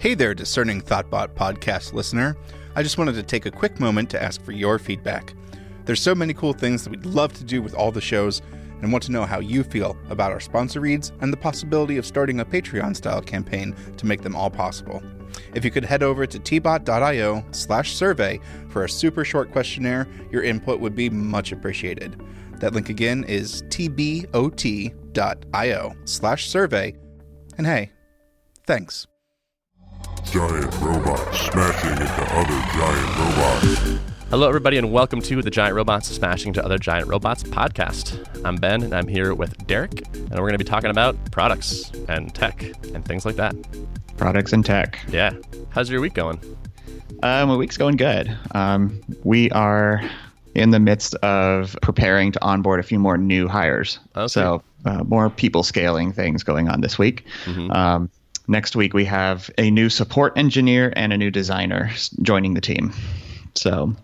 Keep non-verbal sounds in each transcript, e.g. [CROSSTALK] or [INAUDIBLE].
Hey there, discerning Thoughtbot podcast listener. I just wanted to take a quick moment to ask for your feedback. There's so many cool things that we'd love to do with all the shows and want to know how you feel about our sponsor reads and the possibility of starting a Patreon style campaign to make them all possible. If you could head over to tbot.io slash survey for a super short questionnaire, your input would be much appreciated. That link again is tbot.io slash survey. And hey, thanks. Giant robots smashing into other giant robots. Hello, everybody, and welcome to the Giant Robots Smashing to Other Giant Robots podcast. I'm Ben, and I'm here with Derrick, and we're going to be talking about products and tech and things like that. products and tech. Yeah. How's your week going? Uh, my week's going good. Um, we are in the midst of preparing to onboard a few more new hires. Okay. So, uh, more people scaling things going on this week. Um, next week, we have a new support engineer and a new designer joining the team. So,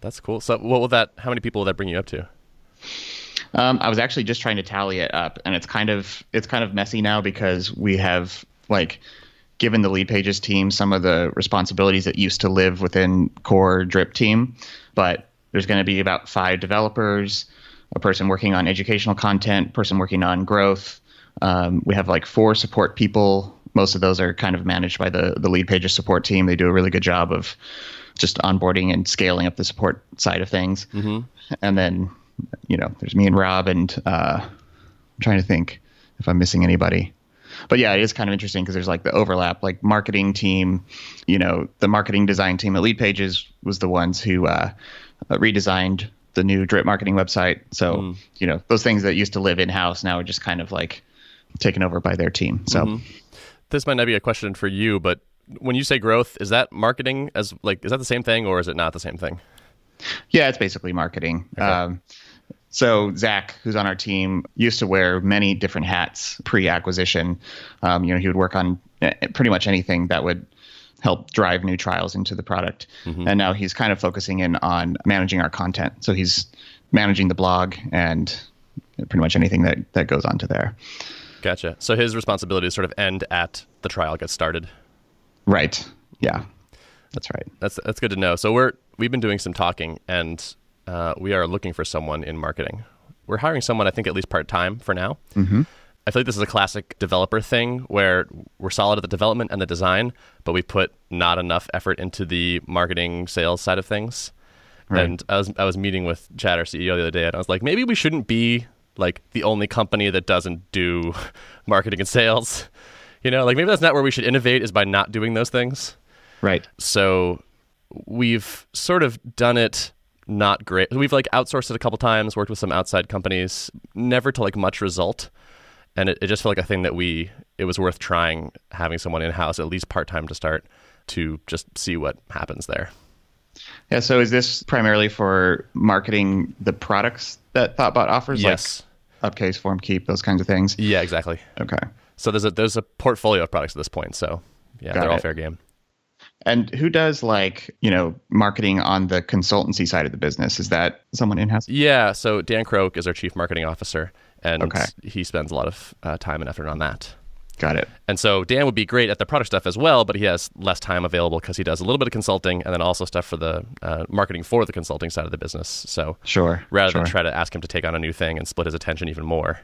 That's cool. So, what will that? How many people will that bring you up to? Um, I was actually just trying to tally it up, and it's kind of it's kind of messy now because we have like given the Leadpages team some of the responsibilities that used to live within core drip team, but there's going to be about five developers, a person working on educational content, person working on growth. Um, we have like four support people. Most of those are kind of managed by the the Leadpages support team. They do a really good job of just onboarding and scaling up the support side of things. Mm-hmm. And then, you know, there's me and Rob, and uh, I'm trying to think if I'm missing anybody. But yeah, it is kind of interesting because there's like the overlap, like marketing team, you know, the marketing design team at Leadpages was the ones who uh, uh, redesigned the new drip marketing website. So, you know, those things that used to live in house now are just kind of like taken over by their team. So, This might not be a question for you, but when you say growth, is that marketing as like is that the same thing or is it not the same thing? Yeah, it's basically marketing. Um, so Zach, who's on our team, used to wear many different hats pre-acquisition. Um, you know, he would work on eh, pretty much anything that would help drive new trials into the product. And now he's kind of focusing in on managing our content. So he's managing the blog and pretty much anything that that goes onto there. Gotcha. So his responsibilities sort of end at the trial gets started. Right. Yeah. That's right. That's that's good to know. So we're we've been doing some talking, and uh, we are looking for someone in marketing. We're hiring someone, I think, at least part time for now. Mm-hmm. I feel like this is a classic developer thing where we're solid at the development and the design, but we put not enough effort into the marketing sales side of things. Right. And I was I was meeting with Chad, our CEO, the other day, and I was like, maybe we shouldn't be like the only company that doesn't do [LAUGHS] marketing and sales. You know, like maybe that's not where we should innovate is by not doing those things. Right. So we've sort of done it not great. We've like outsourced it a couple times, worked with some outside companies, never to like much result. And it, it just felt like a thing that we, it was worth trying having someone in house, at least part time to start, to just see what happens there. Yeah. So is this primarily for marketing the products that Thoughtbot offers? Yes. Like Upcase, FormKeep, those kinds of things. Yeah, exactly. Okay. So there's a there's a portfolio of products at this point. So yeah, Got they're all fair game. And who does like, you know, marketing on the consultancy side of the business? Is that someone in house? Yeah. So Dan Croak is our chief marketing officer, and Okay. he spends a lot of uh, time and effort on that. Got it. And so Dan would be great at the product stuff as well, but he has less time available because he does a little bit of consulting and then also stuff for the uh, marketing for the consulting side of the business. So Sure. rather sure. than try to ask him to take on a new thing and split his attention even more,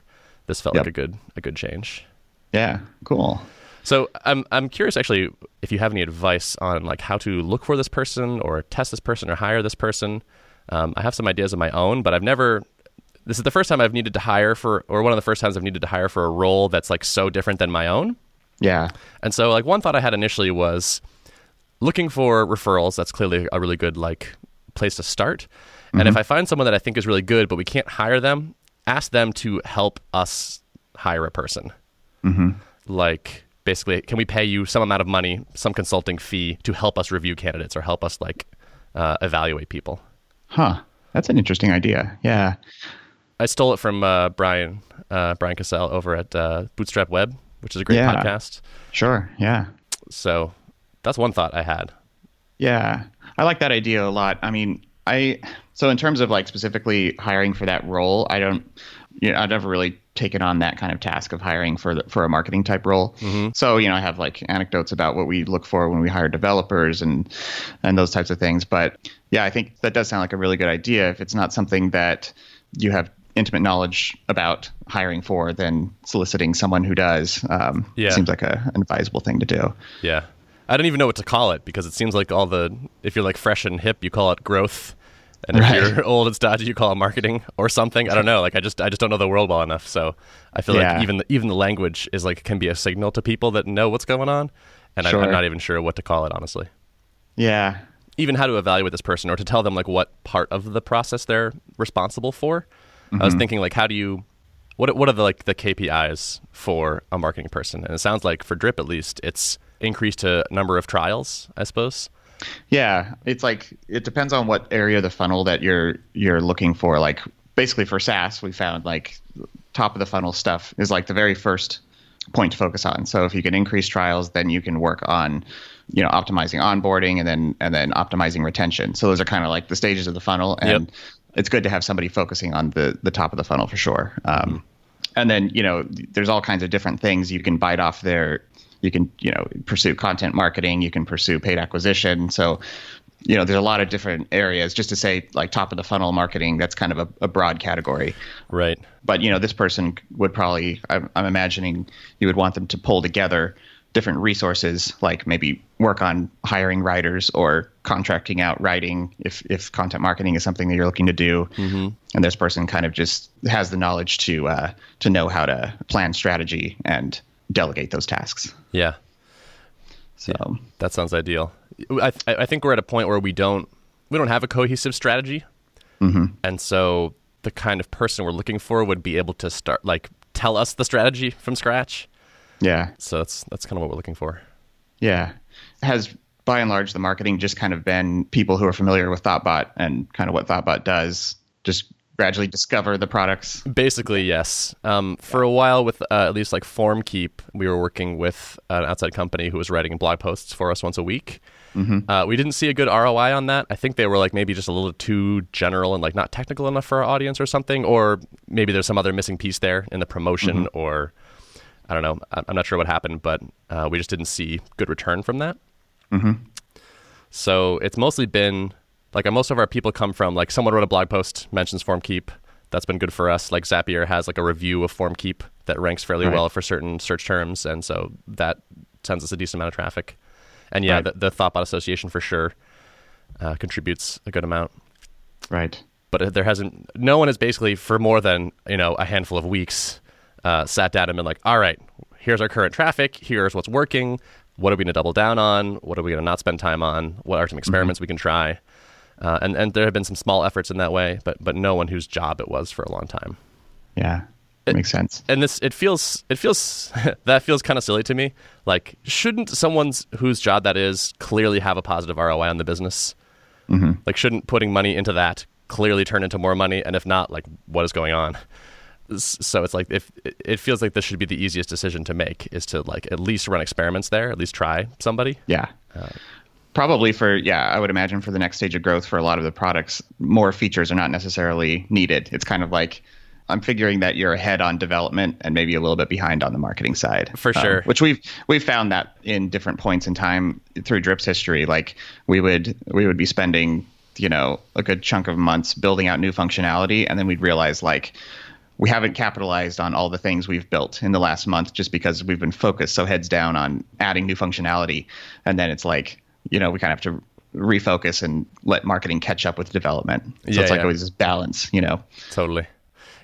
this felt Yep. like a good a good change. Yeah. Cool. So I'm I'm curious actually if you have any advice on like how to look for this person or test this person or hire this person. Um, I have some ideas of my own, but I've never. This is the first time I've needed to hire for, or one of the first times I've needed to hire for a role that's like so different than my own. Yeah. And so, like, one thought I had initially was looking for referrals. That's clearly a really good like place to start. And if I find someone that I think is really good, but we can't hire them, ask them to help us hire a person. Like, basically, can we pay you some amount of money, some consulting fee to help us review candidates or help us like uh, evaluate people? Huh. That's an interesting idea. Yeah. I stole it from uh, Brian uh, Brian Casel over at uh, Bootstrapped Web, which is a great Yeah. podcast. Sure. Yeah. So that's one thought I had. Yeah, I like that idea a lot. I mean, I so in terms of like specifically hiring for that role, I don't, you know, I've never really taken on that kind of task of hiring for the, for a marketing type role. So you know, I have like anecdotes about what we look for when we hire developers and and those types of things. But yeah, I think that does sound like a really good idea. If it's not something that you have intimate knowledge about hiring for, than soliciting someone who does um, Yeah. seems like a, an advisable thing to do. Yeah. I don't even know what to call it because it seems like all the if you're like fresh and hip, you call it growth. And if Right. you're [LAUGHS] old and stodgy, you call it marketing or something. I don't know. Like I just I just don't know the world well enough. So I feel Yeah. like even the, even the language is like can be a signal to people that know what's going on. And I, I'm not even sure what to call it honestly. Yeah, Even how to evaluate this person or to tell them like what part of the process they're responsible for. I was mm-hmm. thinking like how do you what what are the like the KPIs for a marketing person? And it sounds like for Drip at least it's increased to number of trials, I suppose. Yeah, it's like it depends on what area of the funnel that you're you're looking for. Like basically for SaaS, we found like top of the funnel stuff is like the very first point to focus on. So if you can increase trials, then you can work on you know optimizing onboarding and then and then optimizing retention. So those are kind of like the stages of the funnel, and Yep. It's good to have somebody focusing on the the top of the funnel for sure. Um, and then you know there's all kinds of different things you can bite off there you can you know pursue content marketing you can pursue paid acquisition so you know there's a lot of different areas just to say like top of the funnel marketing that's kind of a, a broad category Right. but you know this person would probably I'm, I'm imagining you would want them to pull together different resources like maybe work on hiring writers or contracting out writing if if content marketing is something that you're looking to do and this person kind of just has the knowledge to uh, to know how to plan strategy and delegate those tasks Yeah. so That sounds ideal. I, I I think we're at a point where we don't we don't have a cohesive strategy, mm-hmm. and so the kind of person we're looking for would be able to start like tell us the strategy from scratch. yeah So that's that's kind of what we're looking for. Yeah. Has by and large the marketing just kind of been people who are familiar with Thoughtbot and kind of what Thoughtbot does, just gradually discover the products. Basically, yes. Um, for a while, with uh, at least like FormKeep, we were working with an outside company who was writing blog posts for us once a week. Uh, we didn't see a good ROI on that. I think they were like maybe just a little too general and like not technical enough for our audience or something, or maybe there's some other missing piece there in the promotion, or I don't know. I'm not sure what happened, but uh, we just didn't see good return from that. So it's mostly been like uh, most of our people come from like someone wrote a blog post mentions FormKeep. That's been good for us. Like Zapier has like a review of FormKeep that ranks fairly Right. well for certain search terms, and so that sends us a decent amount of traffic. And yeah, Right. the, the Thoughtbot Association for sure uh, contributes a good amount. Right. But there hasn't. No one has basically for more than you know a handful of weeks uh, sat down and been like, all right, here's our current traffic. Here's what's working. What are we going to double down on? What are we going to not spend time on? What are some experiments we can try? Uh, and and there have been some small efforts in that way, but but no one whose job it was for a long time. Yeah. That makes sense. And this it feels it feels [LAUGHS] that feels kind of silly to me. Like shouldn't someone's whose job that is clearly have a positive ROI on the business? Mm-hmm. Like shouldn't putting money into that clearly turn into more money? And if not, like what is going on? So it's like if it- feels like this should be the easiest decision to make is to like at least run experiments there, at least try somebody. Yeah. Probably for, yeah, I would imagine for the next stage of growth for a lot of the products, more features are not necessarily needed. It's kind of like, I'm figuring that you're ahead on development and maybe a little bit behind on the marketing side. For Um, sure. which we've we've found that in different points in time through Drip's history. Like we would we would be spending you know a good chunk of months building out new functionality, and then we'd realize like we haven't capitalized on all the things we've built in the last month just because we've been focused so heads down on adding new functionality, and then it's like you know we kind of have to refocus and let marketing catch up with development. So Yeah, it's like yeah. always this balance, you know. Totally.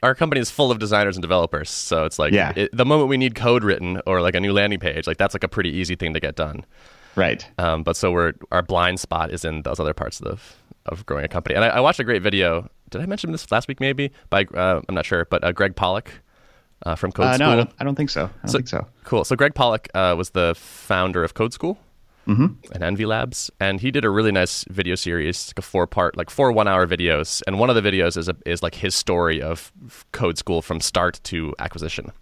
Our company is full of designers and developers, so it's like Yeah. it, the moment we need code written or like a new landing page, like that's like a pretty easy thing to get done. Right. Um, but so we're our blind spot is in those other parts of of growing a company. And I, I watched a great video. Did I mention this last week? Maybe by uh, I'm not sure, but uh, Gregg Pollack uh, from Code Uh, School. no, I don't, I don't think so. I don't think so. Cool. So Gregg Pollack uh, was the founder of Code School and Envy Labs, and he did a really nice video series, like a four part, like four one hour videos. And one of the videos is a, is like his story of Code School from start to acquisition.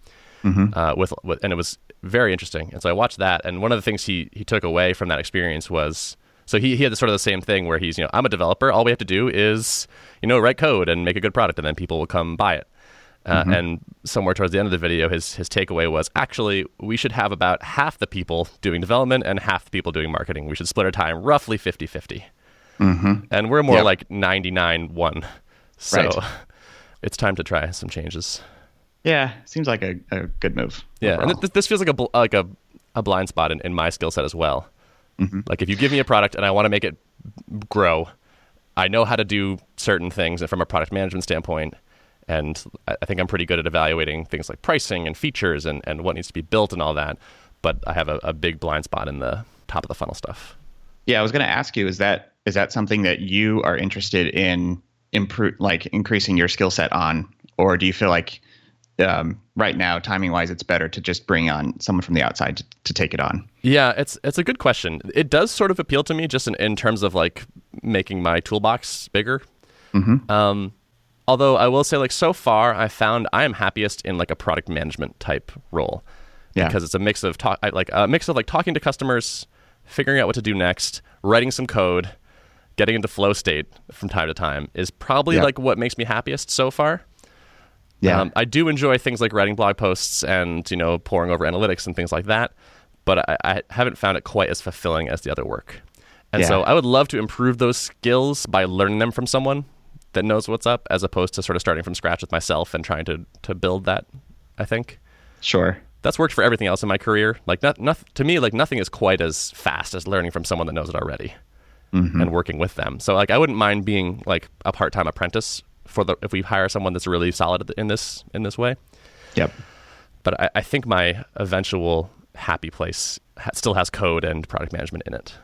Uh, with, with and it was very interesting. And so I watched that, and one of the things he he took away from that experience was. So he, he had sort of the same thing where he's, you know, I'm a developer. All we have to do is, you know, write code and make a good product, and then people will come buy it. Uh, And somewhere towards the end of the video, his his takeaway was actually we should have about half the people doing development and half the people doing marketing. We should split our time roughly 50 50. And we're more Yep. like 99 1. So Right. [LAUGHS] it's time to try some changes. Yeah, seems like a, a good move. Yeah, and th- this feels like a bl- like a, a blind spot in, in my skill set as well. Mm-hmm. Like if you give me a product and I want to make it grow, I know how to do certain things from a product management standpoint, and I think I'm pretty good at evaluating things like pricing and features and, and what needs to be built and all that. But I have a, a big blind spot in the top of the funnel stuff. Yeah, I was going to ask you is that is that something that you are interested in improve like increasing your skill set on or do you feel like um, right now timing wise it's better to just bring on someone from the outside to, to take it on? Yeah, it's it's a good question. It does sort of appeal to me just in, in terms of like making my toolbox bigger. Um, although I will say, like so far, I found I am happiest in like a product management type role Yeah. because it's a mix of talk, like a mix of like talking to customers, figuring out what to do next, writing some code, getting into flow state from time to time is probably Yeah. like what makes me happiest so far. Yeah. Um, I do enjoy things like writing blog posts and you know pouring over analytics and things like that, but I, I haven't found it quite as fulfilling as the other work. And so I would love to improve those skills by learning them from someone that knows what's up, as opposed to sort of starting from scratch with myself and trying to to build that. I think sure. that's worked for everything else in my career. Like not, not to me, like nothing is quite as fast as learning from someone that knows it already mm-hmm. and working with them. So like I wouldn't mind being like a part time apprentice for the if we hire someone that's really solid in this in this way Yep. but I, I think my eventual happy place still has code and product management in it.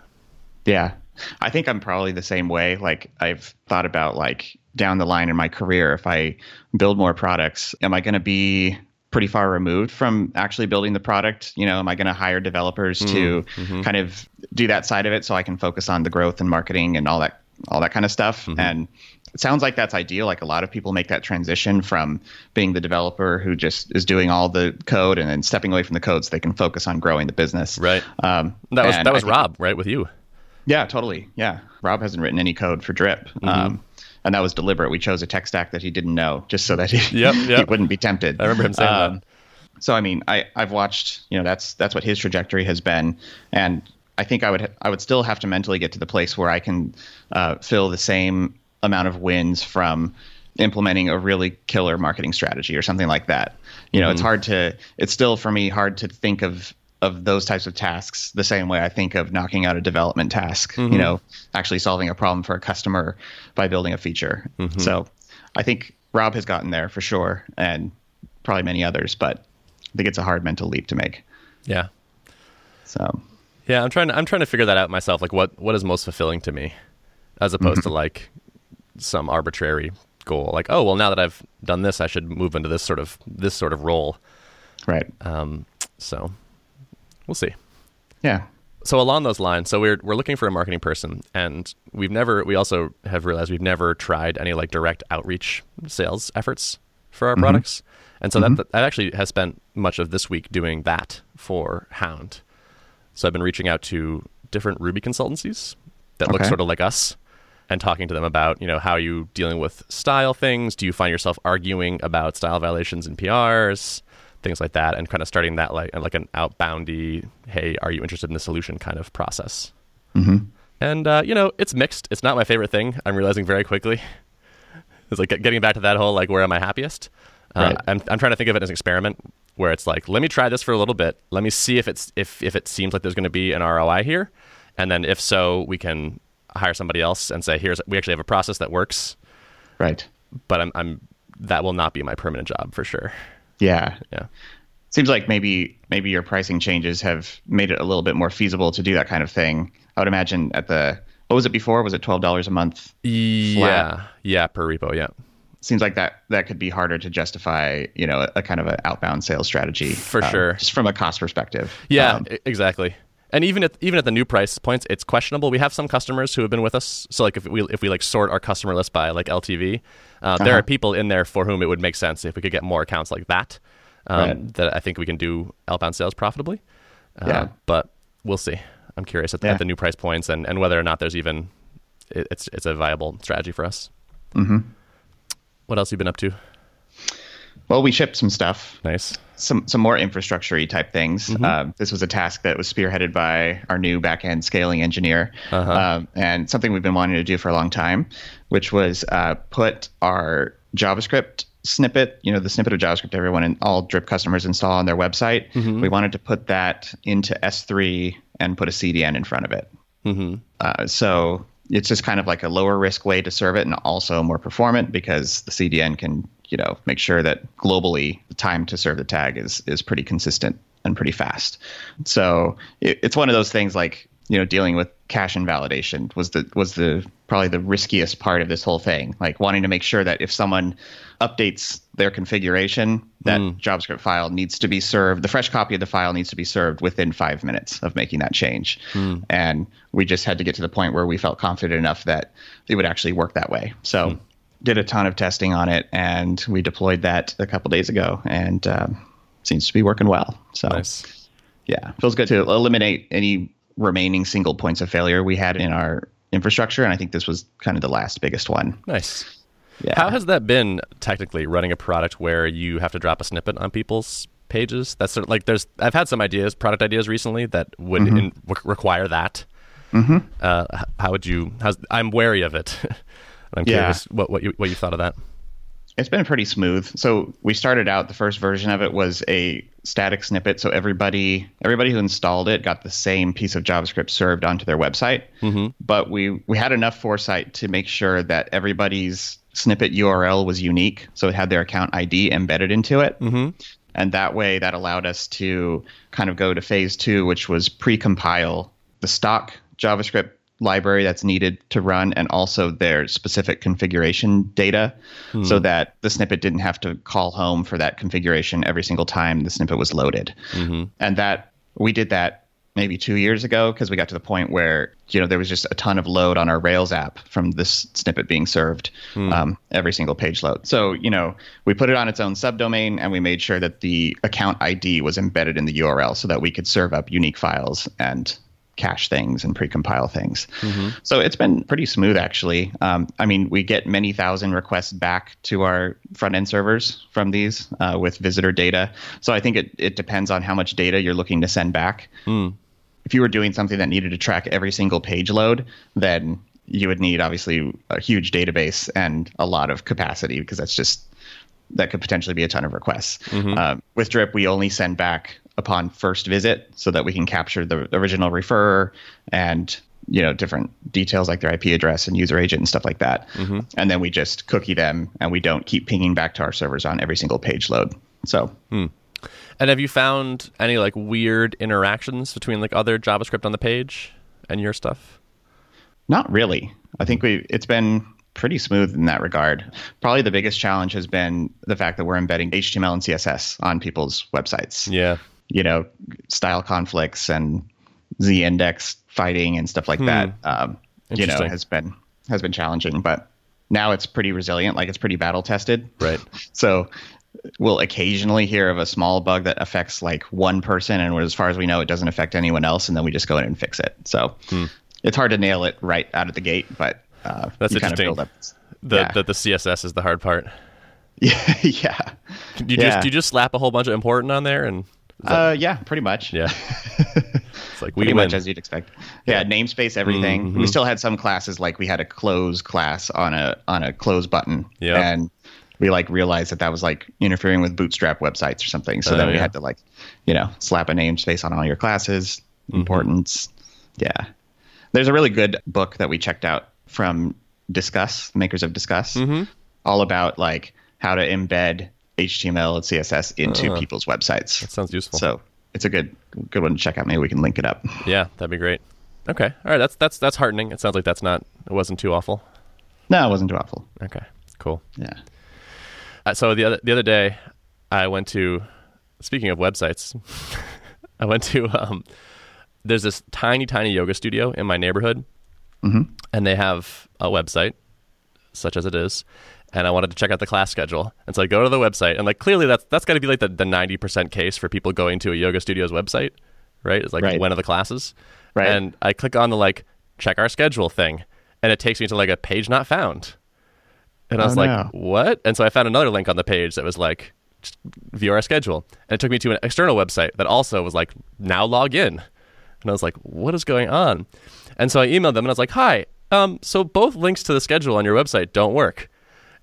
Yeah. I think I'm probably the same way. Like I've thought about like down the line in my career, if I build more products, am I going to be pretty far removed from actually building the product? You know, am I going to hire developers to mm-hmm. kind of do that side of it so I can focus on the growth and marketing and all that all that kind of stuff? Mm-hmm. And it sounds like that's ideal. Like a lot of people make that transition from being the developer who just is doing all the code and then stepping away from the code so they can focus on growing the business. Right. Um, That was and that I was think- Rob, right, with you. yeah, totally. Yeah. Rob hasn't written any code for Drip. Mm-hmm. Um, and that was deliberate. We chose a tech stack that he didn't know just so that he, Yep, [LAUGHS] he wouldn't be tempted. I remember him saying Um, that. So I mean, I I've watched, you know, that's that's what his trajectory has been and I think I would I would still have to mentally get to the place where I can uh, fill the same amount of wins from implementing a really killer marketing strategy or something like that. You know, Mm-hmm. it's hard to it's still for me hard to think of of those types of tasks the same way I think of knocking out a development task, Mm-hmm. you know, actually solving a problem for a customer by building a feature. Mm-hmm. So I think Rob has gotten there for sure and probably many others, but I think it's a hard mental leap to make. Yeah, So yeah. I'm trying to I'm trying to figure that out myself. Like what what is most fulfilling to me, as opposed to like some arbitrary goal. Like oh well, now that I've done this, I should move into this sort of this sort of role. right. Um, so we'll see. Yeah. so along those lines, so we're we're looking for a marketing person, and we've never we also have realized we've never tried any like direct outreach sales efforts for our products, and so that that actually has spent much of this week doing that for Hound. So I've been reaching out to different Ruby consultancies that look sort of like us, and talking to them about you know how are you dealing with style things. Do you find yourself arguing about style violations in PRs? Things like that, and kind of starting that like like an outboundy, hey, are you interested in the solution kind of process. Mm-hmm. And uh, you know, it's mixed. It's not my favorite thing. I'm realizing very quickly. [LAUGHS] It's like getting back to that whole like where am I happiest? Uh, Right. I'm I'm trying to think of it as an experiment where it's like let me try this for a little bit. Let me see if it's if if it seems like there's going to be an ROI here, and then if so, we can hire somebody else and say here's we actually have a process that works. Right. But I'm I'm that will not be my permanent job for sure. Yeah. Yeah. Seems like maybe maybe your pricing changes have made it a little bit more feasible to do that kind of thing. I would imagine at the what was it before? Was it twelve dollars a month? Yeah. Yeah. Per repo. Yeah. Seems like that that could be harder to justify, you know, a, a kind of an outbound sales strategy For um, sure. just from a cost perspective. Yeah, Um, exactly. And even at even at the new price points, it's questionable. We have some customers who have been with us. So like if we if we like sort our customer list by like LTV, uh, there Uh-huh. are people in there for whom it would make sense if we could get more accounts like that. Um, Right. That I think we can do outbound sales profitably. Uh, Yeah. but we'll see. I'm curious at, Yeah. at the new price points and, and whether or not there's even it, it's it's a viable strategy for us. Mhm. What else have you been up to? Well, we shipped some stuff. Nice. some some more infrastructure type things. Mm-hmm. Um, this was a task that was spearheaded by our new backend scaling engineer, Uh-huh. um, and something we've been wanting to do for a long time, which was uh, put our JavaScript snippet, you know, the snippet of JavaScript everyone and all Drip customers install on their website. Mm-hmm. We wanted to put that into S3 and put a CDN in front of it. Mm-hmm. Uh, so it's just kind of like a lower risk way to serve it and also more performant because the CDN can, you know, make sure that globally the time to serve the tag is is pretty consistent and pretty fast. So it, it's one of those things like, you know, dealing with cache invalidation was the was the probably the riskiest part of this whole thing. Like wanting to make sure that if someone updates their configuration, that hmm. JavaScript file needs to be served. The fresh copy of the file needs to be served within five minutes of making that change. Hmm. And we just had to get to the point where we felt confident enough that it would actually work that way. So hmm. Did a ton of testing on it, and we deployed that a couple days ago, and um, seems to be working well. So Nice. yeah, feels good to eliminate any remaining single points of failure we had in our infrastructure, and I think this was kind of the last biggest one. Nice. Yeah. How has that been technically running a product where you have to drop a snippet on people's pages? That's sort of like there's I've had some ideas, product ideas recently that would Mm-hmm. in, re- require that. Mm-hmm. Uh, how would you? How's, I'm wary of it. [LAUGHS] I'm Yeah. curious what what you what you thought of that. It's been pretty smooth. So we started out the first version of it was a static snippet, so everybody everybody who installed it got the same piece of JavaScript served onto their website. Mm-hmm. But we we had enough foresight to make sure that everybody's snippet URL was unique, so it had their account ID embedded into it. Mm-hmm. And that way, that allowed us to kind of go to phase two, which was pre-compile the stock JavaScript library that's needed to run and also their specific configuration data hmm. so that the snippet didn't have to call home for that configuration every single time the snippet was loaded. Mm-hmm. And that we did that maybe two years ago because we got to the point where you know there was just a ton of load on our Rails app from this snippet being served hmm. um, every single page load. So you know we put it on its own subdomain and we made sure that the account ID was embedded in the URL so that we could serve up unique files and cache things and precompile things. So it's been pretty smooth actually. Um, I mean, we get many thousand requests back to our front end servers from these uh, with visitor data. So I think it, it depends on how much data you're looking to send back. If you were doing something that needed to track every single page load, then you would need obviously a huge database and a lot of capacity because that's just that could potentially be a ton of requests. Um, with Drip, we only send back upon first visit so that we can capture the original referrer and you know different details like their IP address and user agent and stuff like that. Mm-hmm. And then we just cookie them and we don't keep pinging back to our servers on every single page load. So hmm. And have you found any like weird interactions between like other JavaScript on the page and your stuff? Not really. I think we it's been pretty smooth in that regard. Probably the biggest challenge has been the fact that we're embedding HTML and CSS on people's websites. Yeah. You know, style conflicts and z index fighting and stuff like that. Um, you know, has been has been challenging, but now it's pretty resilient. Like it's pretty battle tested. Right. [LAUGHS] So we'll occasionally hear of a small bug that affects like one person, and as far as we know, it doesn't affect anyone else, and then we just go in and fix it. So it's hard to nail it right out of the gate, but uh, That's you kind of interesting. build up. The, yeah. the the CSS is the hard part. yeah, [LAUGHS] yeah, Do you Yeah. just do you just slap a whole bunch of important on there and uh, yeah, pretty much. yeah. [LAUGHS] it's like we pretty win. much as you'd expect. Yeah, namespace, everything. Mm-hmm. We still had some classes like we had a close class on a on a close button, Yeah. and we like realized that that was like interfering with Bootstrap websites or something. So Oh, then we yeah. had to like, you know, slap a namespace on all your classes. Mm-hmm. Importance. Yeah, there's a really good book that we checked out from Disqus, makers of Disqus, Mm-hmm. all about like how to embed HTML and CSS into people's websites. Uh, That sounds useful. So it's a good good one to check out. Maybe we can link it up. yeah, that'd be great. Okay. All right, that's that's that's heartening. It sounds like that's not it wasn't too awful. No, it wasn't too awful. Okay. Cool. Yeah. Uh, so the other the other day, I went to. Speaking of websites, [LAUGHS] I went to. Um, there's this tiny, tiny yoga studio in my neighborhood, and they have a website, such as it is. And I wanted to check out the class schedule, and so I go to the website, and like clearly that's that's got to be like the the ninety percent case for people going to a yoga studio's website, right? It's like Right. when are the classes, Right. And I click on the like check our schedule thing, and it takes me to like a page not found. And I Oh, was like, no. what? And so I found another link on the page that was like, just view our schedule. And it took me to an external website that also was like, now log in. And I was like, what is going on? And so I emailed them and I was like, hi, um, so both links to the schedule on your website don't work.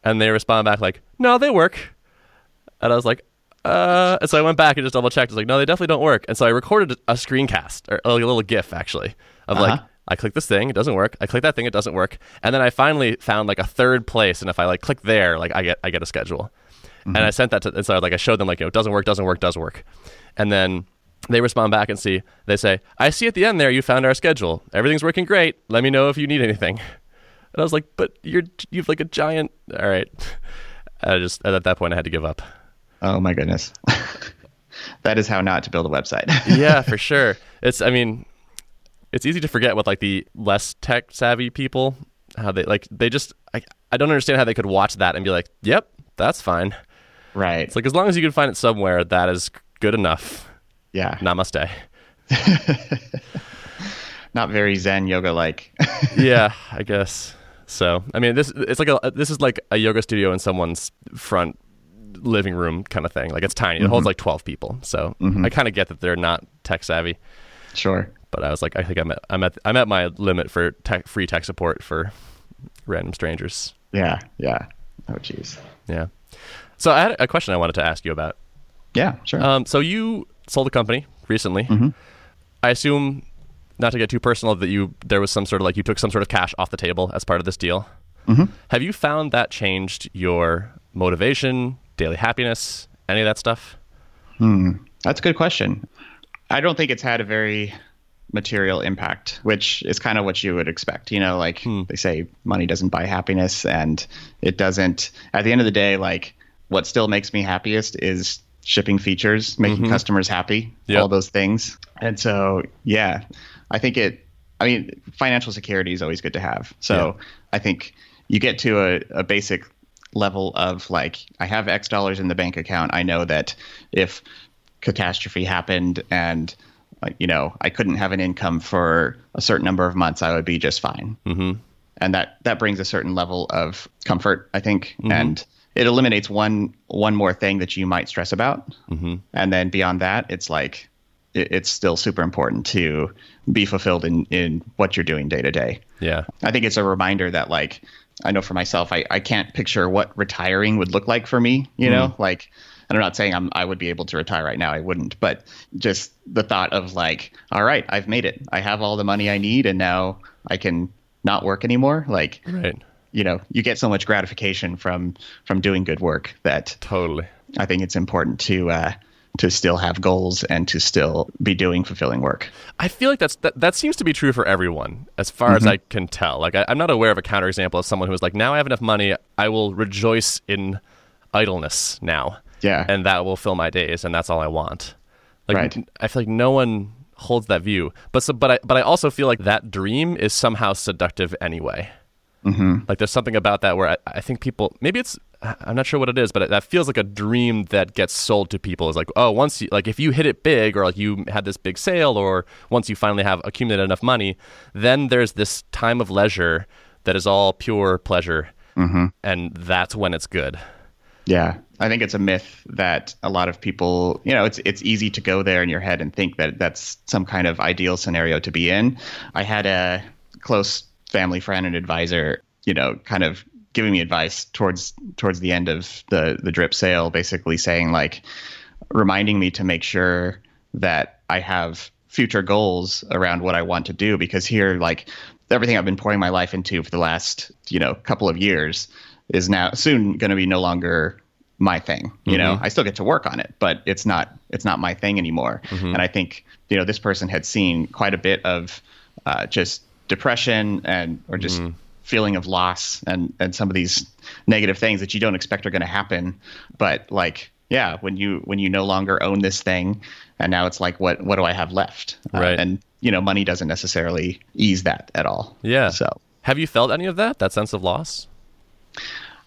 And they respond back like, no, they work. And I was like, uh, and so I went back and just double checked. I was like, no, they definitely don't work. And so I recorded a screencast or a little GIF actually of like, Uh-huh. I click this thing, it doesn't work. I click that thing, it doesn't work. And then I finally found like a third place, and if I like click there, like I get I get a schedule. And I sent that to, and so like I showed them like you know, it doesn't work, doesn't work, doesn't work. And then they respond back and see they say, I see at the end there you found our schedule. Everything's working great. Let me know if you need anything. [LAUGHS] And I was like, but you're you've like a giant. All right. [LAUGHS] I just at that point I had to give up. Oh my goodness. [LAUGHS] that is how not to build a website. yeah, for sure. It's I mean, it's easy to forget with like the less tech savvy people how they like they just I, I don't understand how they could watch that and be like, "Yep, that's fine." right. It's like as long as you can find it somewhere, that is good enough. Yeah. Namaste. [LAUGHS] Not very Zen yoga like. [LAUGHS] yeah, I guess. So, I mean, this it's like a this is like a yoga studio in someone's front living room kind of thing. Like it's tiny. It holds like 12 people. So, I kind of get that they're not tech savvy. sure. but I was like, I think I'm at I'm at I'm at my limit for tech, free tech support for random strangers. Yeah. Yeah. Oh jeez. Yeah. So I had a question I wanted to ask you about. Yeah, sure. Um, so you sold a company recently. Mm-hmm. I assume, not to get too personal, that you there was some sort of like you took some sort of cash off the table as part of this deal. Mm-hmm. Have you found that changed your motivation, daily happiness, any of that stuff? Hmm. That's a good question. I don't think it's had a very material impact, which is kind of what you would expect. You know, like hmm. they say, money doesn't buy happiness, and it doesn't. At the end of the day, like what still makes me happiest is shipping features, making customers happy, Yep. all those things. And so, yeah, I think it. I mean, financial security is always good to have. So I think you get to a, a basic level of like, I have X dollars in the bank account. I know that if catastrophe happened and you know I couldn't have an income for a certain number of months, I would be just fine. Mm-hmm. And that that brings a certain level of comfort, I think, and it eliminates one one more thing that you might stress about. Mm-hmm. And then beyond that, it's like it, it's still super important to be fulfilled in in what you're doing day to day. Yeah. I think it's a reminder that like I know for myself, I, I can't picture what retiring would look like for me, you know, like, and I'm not saying I'm, I would be able to retire right now. I wouldn't, but just the thought of like, all right, I've made it. I have all the money I need and now I can not work anymore. Like, Right. You know, you get so much gratification from, from doing good work that Totally. I think it's important to, uh, to still have goals and to still be doing fulfilling work. I feel like that's that, that seems to be true for everyone, as far as I can tell. Like I, I'm not aware of a counterexample of someone who was like, "Now I have enough money, I will rejoice in idleness now, Yeah. and that will fill my days, and that's all I want." Like Right. i feel like no one holds that view, but so, but I but I also feel like that dream is somehow seductive anyway. Mm-hmm. Like there's something about that where I, I think people maybe it's I'm not sure what it is, but it, that feels like a dream that gets sold to people. Is like oh once you like if you hit it big or like you had this big sale or once you finally have accumulated enough money, then there's this time of leisure that is all pure pleasure, mm-hmm. and that's when it's good. Yeah, I think it's a myth that a lot of people, you know, it's it's easy to go there in your head and think that that's some kind of ideal scenario to be in. I had a close family friend and advisor, you know, kind of giving me advice towards towards the end of the the drip sale, basically saying like reminding me to make sure that I have future goals around what I want to do because here like everything I've been pouring my life into for the last, you know, couple of years is now soon going to be no longer my thing. You know, I still get to work on it, but it's not it's not my thing anymore. And I think you know this person had seen quite a bit of uh, just depression and or just feeling of loss and and some of these negative things that you don't expect are going to happen. But like yeah, when you when you no longer own this thing, and now it's like what what do I have left? Uh, Right. and you know, money doesn't necessarily ease that at all. Yeah. So Have you felt any of that? That sense of loss?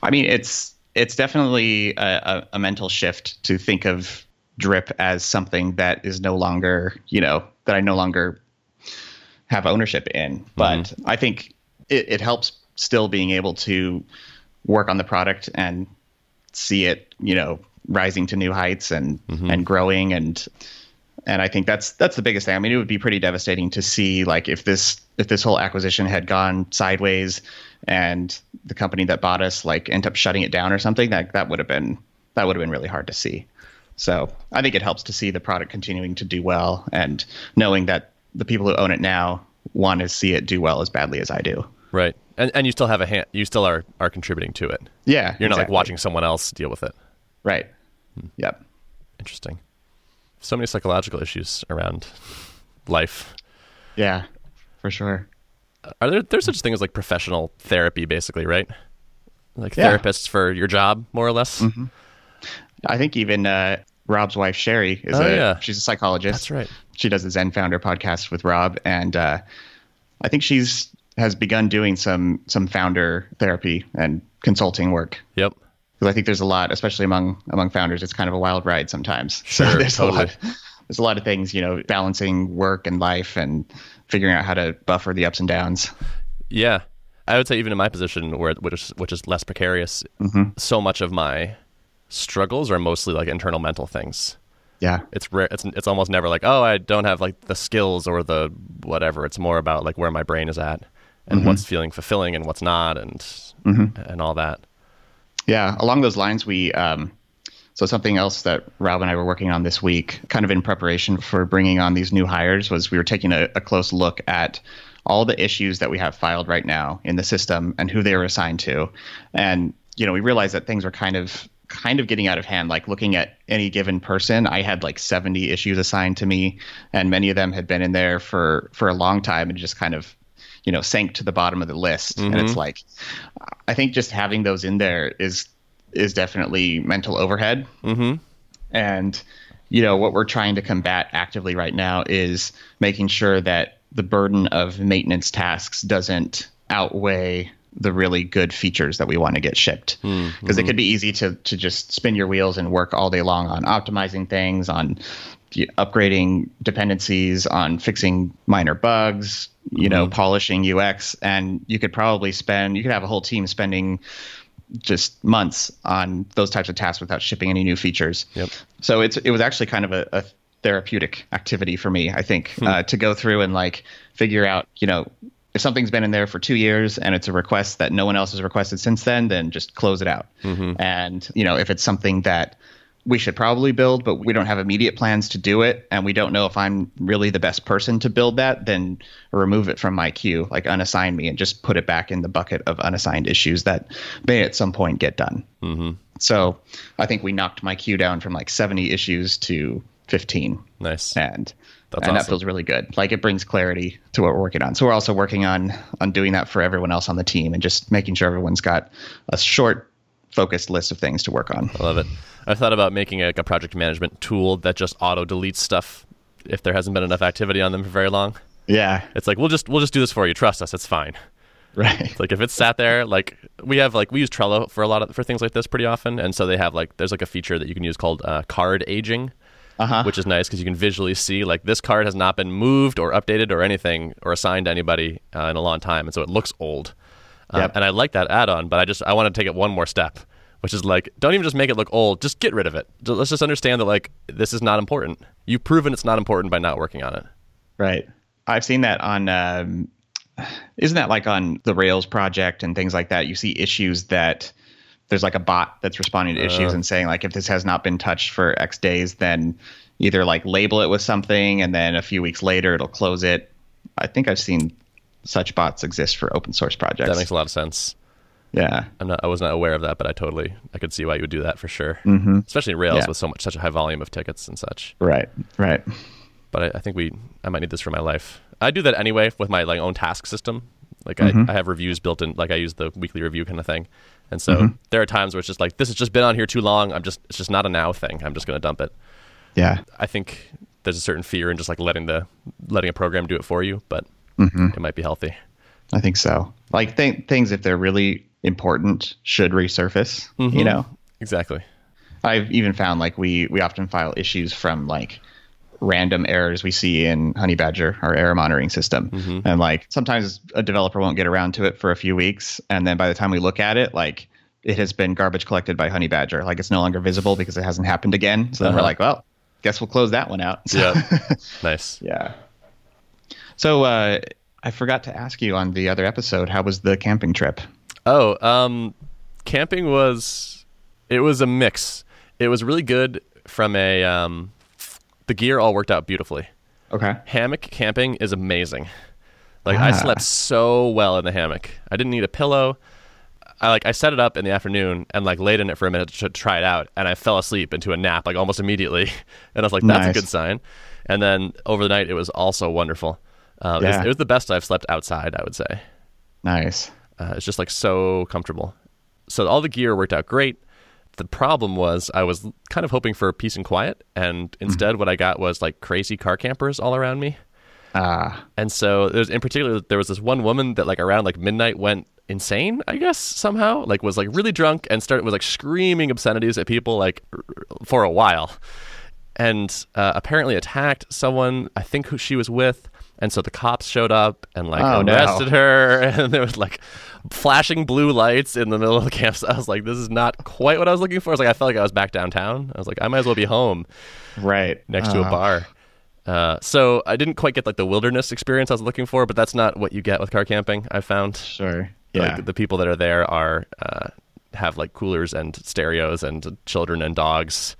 I mean, it's it's definitely a, a, a mental shift to think of drip as something that is no longer, you know, that I no longer have ownership in. But mm-hmm. I think it, it helps still being able to work on the product and see it, you know, rising to new heights and mm-hmm. and growing and and I think that's that's the biggest thing. I mean, it would be pretty devastating to see like if this if this whole acquisition had gone sideways and the company that bought us like end up shutting it down or something. That that would have been that would have been really hard to see. So I think it helps to see the product continuing to do well and knowing that the people who own it now want to see it do well as badly as I do. Right. And and you still have a hand. You still are are contributing to it. Yeah, You're not like watching someone else deal with it. Right. Yep. Interesting. So many psychological issues around life. Yeah, for sure. Are there there's such thing as like professional therapy, basically, right? Like Yeah. therapists for your job, more or less. I think even uh, Rob's wife Sherry is Oh, a yeah. she's a psychologist. That's right. She does the ZenFounder podcast with Rob, and uh, I think she's has begun doing some some founder therapy and consulting work. Yep. because I think there's a lot, especially among among founders, it's kind of a wild ride sometimes. [LAUGHS] So there's totally. a lot. [LAUGHS] There's a lot of things, you know, balancing work and life and figuring out how to buffer the ups and downs. Yeah, I would say even in my position, where which is, which is less precarious, Mm-hmm. so much of my struggles are mostly like internal mental things. Yeah, It's rare. It's it's almost never like, oh, I don't have like the skills or the whatever. It's more about like where my brain is at and what's feeling fulfilling and what's not, and and all that. yeah. Along those lines, we um, so something else that Rob and I were working on this week, kind of in preparation for bringing on these new hires, was we were taking a, a close look at all the issues that we have filed right now in the system and who they were assigned to, and you know we realized that things are kind of kind of getting out of hand like looking at any given person. I had like 70 issues assigned to me and many of them had been in there for for a long time and just kind of you know sank to the bottom of the list. And it's like i think just having those in there is is definitely mental overhead. Mm-hmm. and you know what we're trying to combat actively right now is making sure that the burden of maintenance tasks doesn't outweigh the really good features that we want to get shipped. Mm-hmm. Because it could be easy to to just spin your wheels and work all day long on optimizing things on upgrading dependencies on fixing minor bugs you know mm-hmm. polishing ux and you could probably spend you could have a whole team spending just months on those types of tasks without shipping any new features. Yep. So it's it was actually kind of a, a therapeutic activity for me, I think, hmm. uh, to go through and like figure out, you know, if something's been in there for two years and it's a request that no one else has requested since then, then just close it out. And you know, if it's something that we should probably build, but we don't have immediate plans to do it, and we don't know if I'm really the best person to build that, then remove it from my queue, like unassign me, and just put it back in the bucket of unassigned issues that may at some point get done. Mm-hmm. So I think we knocked my queue down from like 70 issues to 15, Nice. and That's and that feels really good. Like it brings clarity to what we're working on. So we're also working on on doing that for everyone else on the team, and just making sure everyone's got a short, focused list of things to work on. I love it. I've thought about making like a project management tool that just auto deletes stuff if there hasn't been enough activity on them for very long. Yeah, It's like we'll just we'll just do this for you. Trust us. It's fine. right. Like if it's sat there, like we have like we use Trello for a lot of for things like this pretty often, and so they have like there's like a feature that you can use called uh, card aging, Uh-huh. which is nice because you can visually see like this card has not been moved or updated or anything or assigned to anybody uh, in a long time, and so it looks old. Uh, Yep. And I like that add-on, but I just I want to take it one more step, which is like don't even just make it look old, just get rid of it. Let's just understand that like this is not important. You've proven it's not important by not working on it. Right. I've seen that on. Um, [SIGHS] isn't that like on the Rails project and things like that? You see issues that there's like a bot that's responding to issues and saying like if this has not been touched for X days, then either like label it with something and then a few weeks later it'll close it. I think I've seen such bots exist for open source projects. That makes a lot of sense. yeah. I'm not, I was not aware of that, but I totally, I could see why you would do that for sure. Mm-hmm. Especially in Rails Yeah. with so much, such a high volume of tickets and such. Right. Right. But I, I think we, I might need this for my life. I do that anyway with my like own task system. Like Mm-hmm. I, I have reviews built in, like I use the weekly review kind of thing. And so Mm-hmm. there are times where it's just like, this has just been on here too long. I'm just, it's just not a now thing. I'm just going to dump it. Yeah. I think there's a certain fear in just like letting the, letting a program do it for you, but Mm-hmm. it might be healthy. I think so. Like th- things, if they're really important, should resurface. Mm-hmm. You know. Exactly. I've even found like we we often file issues from like random errors we see in Honeybadger, our error monitoring system, and like sometimes a developer won't get around to it for a few weeks, and then by the time we look at it, like it has been garbage collected by Honeybadger. Like it's no longer visible because it hasn't happened again. So then we're Uh-huh. like, well, guess we'll close that one out. So- Yeah. [LAUGHS] nice. yeah. So uh, I forgot to ask you on the other episode, how was the camping trip? Oh, um, camping was it was a mix. It was really good from a um, the gear all worked out beautifully. Okay. Hammock camping is amazing. Like I Ah. slept so well in the hammock. I didn't need a pillow. I like I set it up in the afternoon and like laid in it for a minute to try it out, and I fell asleep into a nap like almost immediately. [LAUGHS] And I was like, "That's a good sign." And then over the night, it was also wonderful. Uh, it, was, Yeah. it was the best I've slept outside. I would say. Nice. Uh, it's just like so comfortable. So all the gear worked out great. The problem was I was kind of hoping for peace and quiet, and instead what I got was like crazy car campers all around me. Ah, And so there's in particular there was this one woman that like around like midnight went insane, I guess somehow, like was like really drunk and started was like screaming obscenities at people like for a while, and uh, apparently attacked someone I think who she was with. And so the cops showed up and like Oh, no. arrested her, [LAUGHS] and there was like flashing blue lights in the middle of the [LAUGHS] campsite. I was like, "This is not quite what I was looking for." I was like, I felt like I was back downtown. I was like, I might as well be home right. next to a Ah, bar. Uh, so I didn't quite get like the wilderness experience I was looking for, but that's not what you get with car camping. I found Sure. Yeah. like, the people that are there are uh, have like coolers and stereos and children and dogs.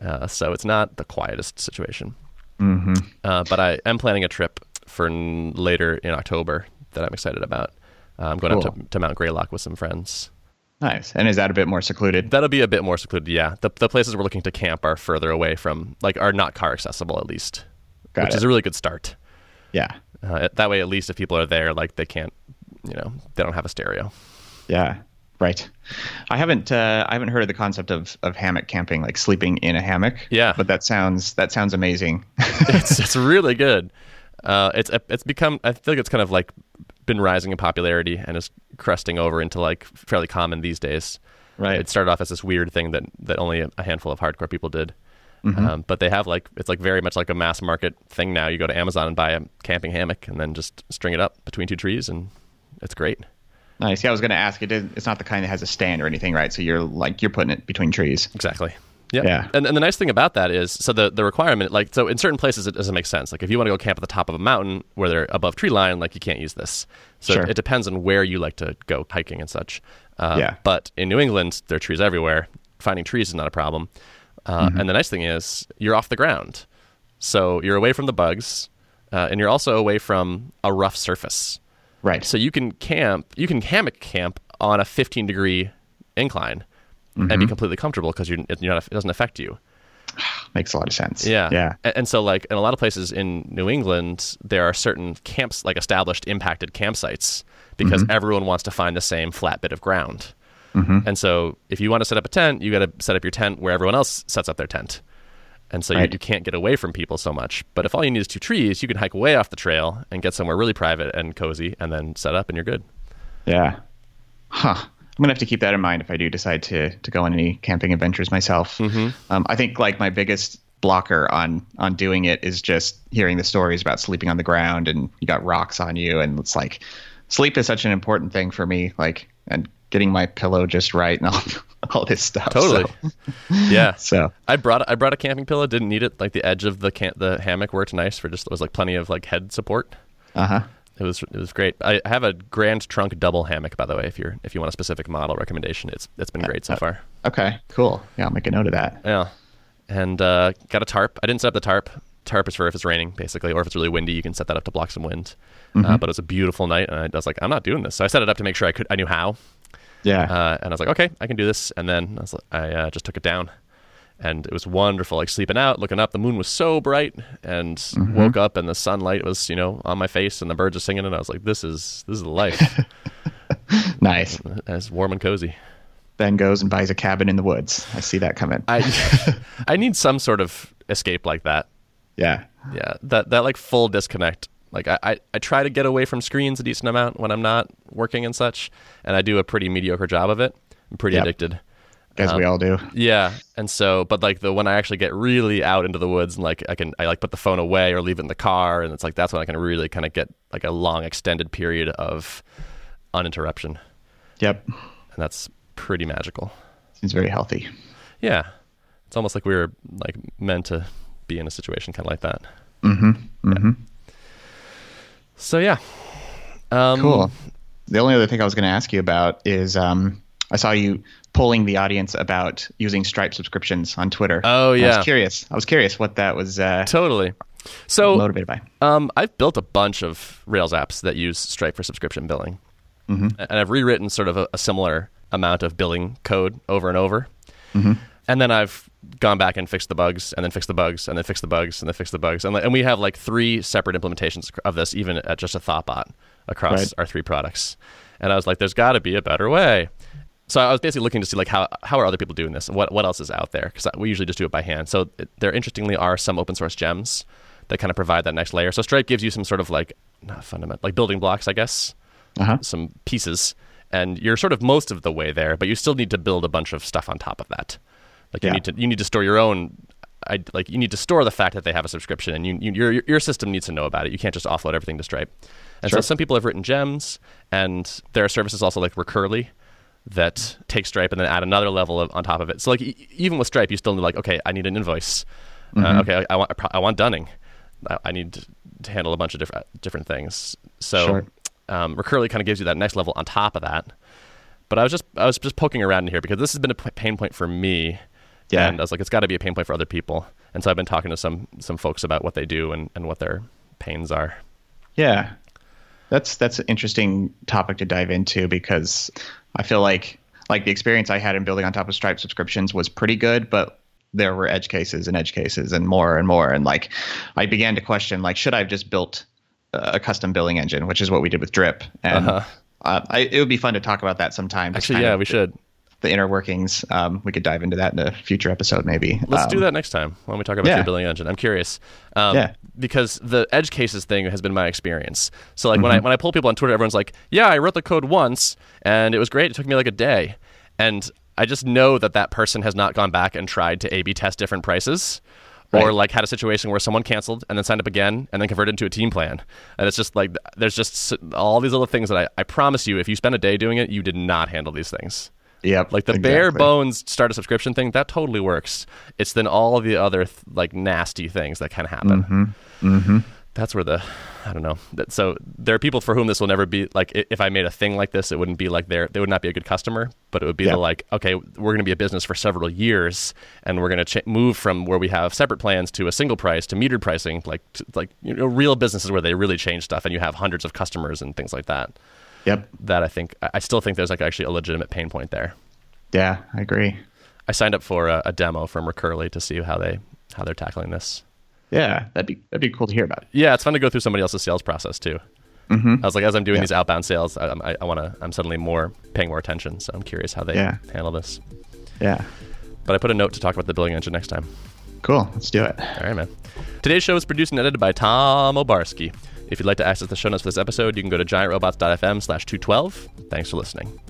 Uh, so it's not the quietest situation. mm-hmm. Uh, but I am planning a trip for n- later in October that I'm excited about. I'm going up to, to Mount Greylock with some friends. Nice. And is that a bit more secluded? That'll be a bit more secluded. Yeah, the the places we're looking to camp are further away from, like, are not car accessible at least, Got which it. is a really good start. Yeah. Uh, that way, at least if people are there, like they can't, you know, they don't have a stereo. Yeah. Right. I haven't uh, I haven't heard of the concept of, of hammock camping, like sleeping in a hammock. Yeah. But that sounds that sounds amazing. [LAUGHS] it's it's really good. Uh, it's it's become I feel like it's kind of like been rising in popularity and is cresting over into like fairly common these days. Right. It started off as this weird thing that that only a handful of hardcore people did. Mm-hmm. Um, but they have like it's like very much like a mass market thing now. You go to Amazon and buy a camping hammock and then just string it up between two trees and it's great. nice. Yeah, I was going to ask. It did, it's not the kind that has a stand or anything, right? So you're like you're putting it between trees. Exactly. Yep. Yeah. And, and the nice thing about that is, so the, the requirement, like, so in certain places it doesn't make sense. Like, if you want to go camp at the top of a mountain where they're above tree line, like, you can't use this. So Sure. it depends on where you like to go hiking and such. Uh, Yeah. But in New England, there are trees everywhere. Finding trees is not a problem. Uh, Mm-hmm. And the nice thing is, you're off the ground. So you're away from the bugs, uh, and you're also away from a rough surface. Right. So you can camp, you can hammock camp on a 15 degree incline and Mm-hmm. be completely comfortable because you're, you're not, it doesn't affect you. [SIGHS] Makes a lot of sense. Yeah. Yeah. A- And, so, like, in a lot of places in New England, there are certain camps, like established impacted campsites, because Mm-hmm. everyone wants to find the same flat bit of ground. And so, if you want to set up a tent, you got to set up your tent where everyone else sets up their tent. And so, you, Right. you can't get away from people so much. But if all you need is two trees, you can hike way off the trail and get somewhere really private and cozy and then set up and you're good. Yeah. Huh. I'm gonna have to keep that in mind if I do decide to to go on any camping adventures myself. Mm-hmm. Um, I think like my biggest blocker on on doing it is just hearing the stories about sleeping on the ground and you got rocks on you and it's like sleep is such an important thing for me. Like and getting my pillow just right and all [LAUGHS] all this stuff. Totally. So, Yeah. [LAUGHS] so I brought I brought a camping pillow. Didn't need it. Like the edge of the can- the hammock worked nice for just there was like plenty of like head support. uh huh. It was it was great. I have a Grand Trunk double hammock, by the way. If you're if you want a specific model recommendation, it's it's been great so far. Okay. Cool. Yeah, I'll make a note of that. Yeah, and uh, got a tarp. I didn't set up the tarp. Tarp is for if it's raining, basically, or if it's really windy, you can set that up to block some wind. Uh, but it was a beautiful night, and I was like, I'm not doing this. So I set it up to make sure I could. I knew how, Yeah. uh, and I was like, okay, I can do this. And then I, was, I uh, just took it down, and it was wonderful. Like sleeping out, looking up, the moon was so bright, and mm-hmm. woke up, and the sunlight was you know on my face, and the birds are singing, and I was like, this is this is the life. [LAUGHS] nice. it's warm and cozy. Ben goes and buys a cabin in the woods. I see that coming. I [LAUGHS] [LAUGHS] I need some sort of escape like that. yeah. Yeah, that that like full disconnect. Like I, I, I try to get away from screens a decent amount when I'm not working and such, and I do a pretty mediocre job of it. I'm pretty Yep. addicted. As we all do. Yeah, and so, but like the when I actually get really out into the woods and like I can I like put the phone away or leave it in the car, and it's like that's when I can really kind of get like a long extended period of uninterruption, Yep. and that's pretty magical. Seems very healthy. Yeah, it's almost like we were like meant to be in a situation kind of like that. Mm-hmm. Mm-hmm. So yeah, um, Cool. The only other thing I was going to ask you about is um, I saw you polling the audience about using Stripe subscriptions on Twitter. Oh, yeah, I was curious. I was curious what that was uh, Totally. So motivated by. Um, I've built a bunch of Rails apps that use Stripe for subscription billing, Mm-hmm. and I've rewritten sort of a, a similar amount of billing code over and over. Mm-hmm. And then I've gone back and fixed the bugs, and then fixed the bugs, and then fixed the bugs, and then fixed the bugs, and, and we have like three separate implementations of this, even at just a Thoughtbot across Right. our three products. And I was like, "There's got to be a better way." So I was basically looking to see like how how are other people doing this, and what what else is out there? Because we usually just do it by hand. So there interestingly are some open source gems that kind of provide that next layer. So Stripe gives you some sort of like not fundamental like building blocks, I guess, Uh-huh. some pieces, and you're sort of most of the way there, but you still need to build a bunch of stuff on top of that. Like you Yeah. need to you need to store your own. I, like you need to store the fact that they have a subscription, and you, you, your your system needs to know about it. You can't just offload everything to Stripe. And so some people have written gems, and there are services also like Recurly that take Stripe and then add another level of, on top of it. So like e- even with Stripe, you still need like okay, I need an invoice. Uh, okay, I, I want I want dunning. I, I need to handle a bunch of different different things. So Sure. um, Recurly kind of gives you that next level on top of that. But I was just I was just poking around in here because this has been a pain point for me. Yeah. And I was like, it's got to be a pain point for other people. And so I've been talking to some some folks about what they do and, and what their pains are. Yeah, that's that's an interesting topic to dive into because I feel like like the experience I had in building on top of Stripe subscriptions was pretty good, but there were edge cases and edge cases and more and more, and like I began to question like should I have just built a custom billing engine, which is what we did with Drip, and Uh-huh. uh, I, it would be fun to talk about that sometime. Actually, yeah, of we should. The inner workings. Um, we could dive into that in a future episode, maybe. Let's Um, do that next time when we talk about yeah. your billing engine. I'm curious. Um, Yeah. Because the edge cases thing has been my experience. So like when Mm-hmm. I when I pull people on Twitter, everyone's like, "Yeah, I wrote the code once and it was great. It took me like a day." And I just know that that person has not gone back and tried to A/B test different prices. Or like had a situation where someone canceled and then signed up again and then converted into a team plan, and it's just like there's just all these little things that I, I promise you, if you spend a day doing it, you did not handle these things. Yep, Like the bare bones start a subscription thing, that totally works. It's then all the other th- like nasty things that can happen. Mm-hmm. Mm-hmm. That's where the I don't know. That, so there are people for whom this will never be like if I made a thing like this, it wouldn't be like they they would not be a good customer, but it would be Yeah. the like okay, we're going to be a business for several years, and we're going to ch- move from where we have separate plans to a single price to metered pricing, like to, like you know real businesses where they really change stuff and you have hundreds of customers and things like that. Yep. That I think I still think there's like actually a legitimate pain point there. Yeah, I agree. I signed up for a, a demo from Recurly to see how they how they're tackling this. Yeah, that'd be that'd be cool to hear about. Yeah, it's fun to go through somebody else's sales process too. Mm-hmm. I was like, as I'm doing Yeah. these outbound sales, I, I, I want to. I'm suddenly more paying more attention. So I'm curious how they Yeah. handle this. Yeah. But I put a note to talk about the billing engine next time. Cool. Let's do it. All right, man. Today's show is produced and edited by Tom Obarski. If you'd like to access the show notes for this episode, you can go to giantrobots.fm slash 212. Thanks for listening.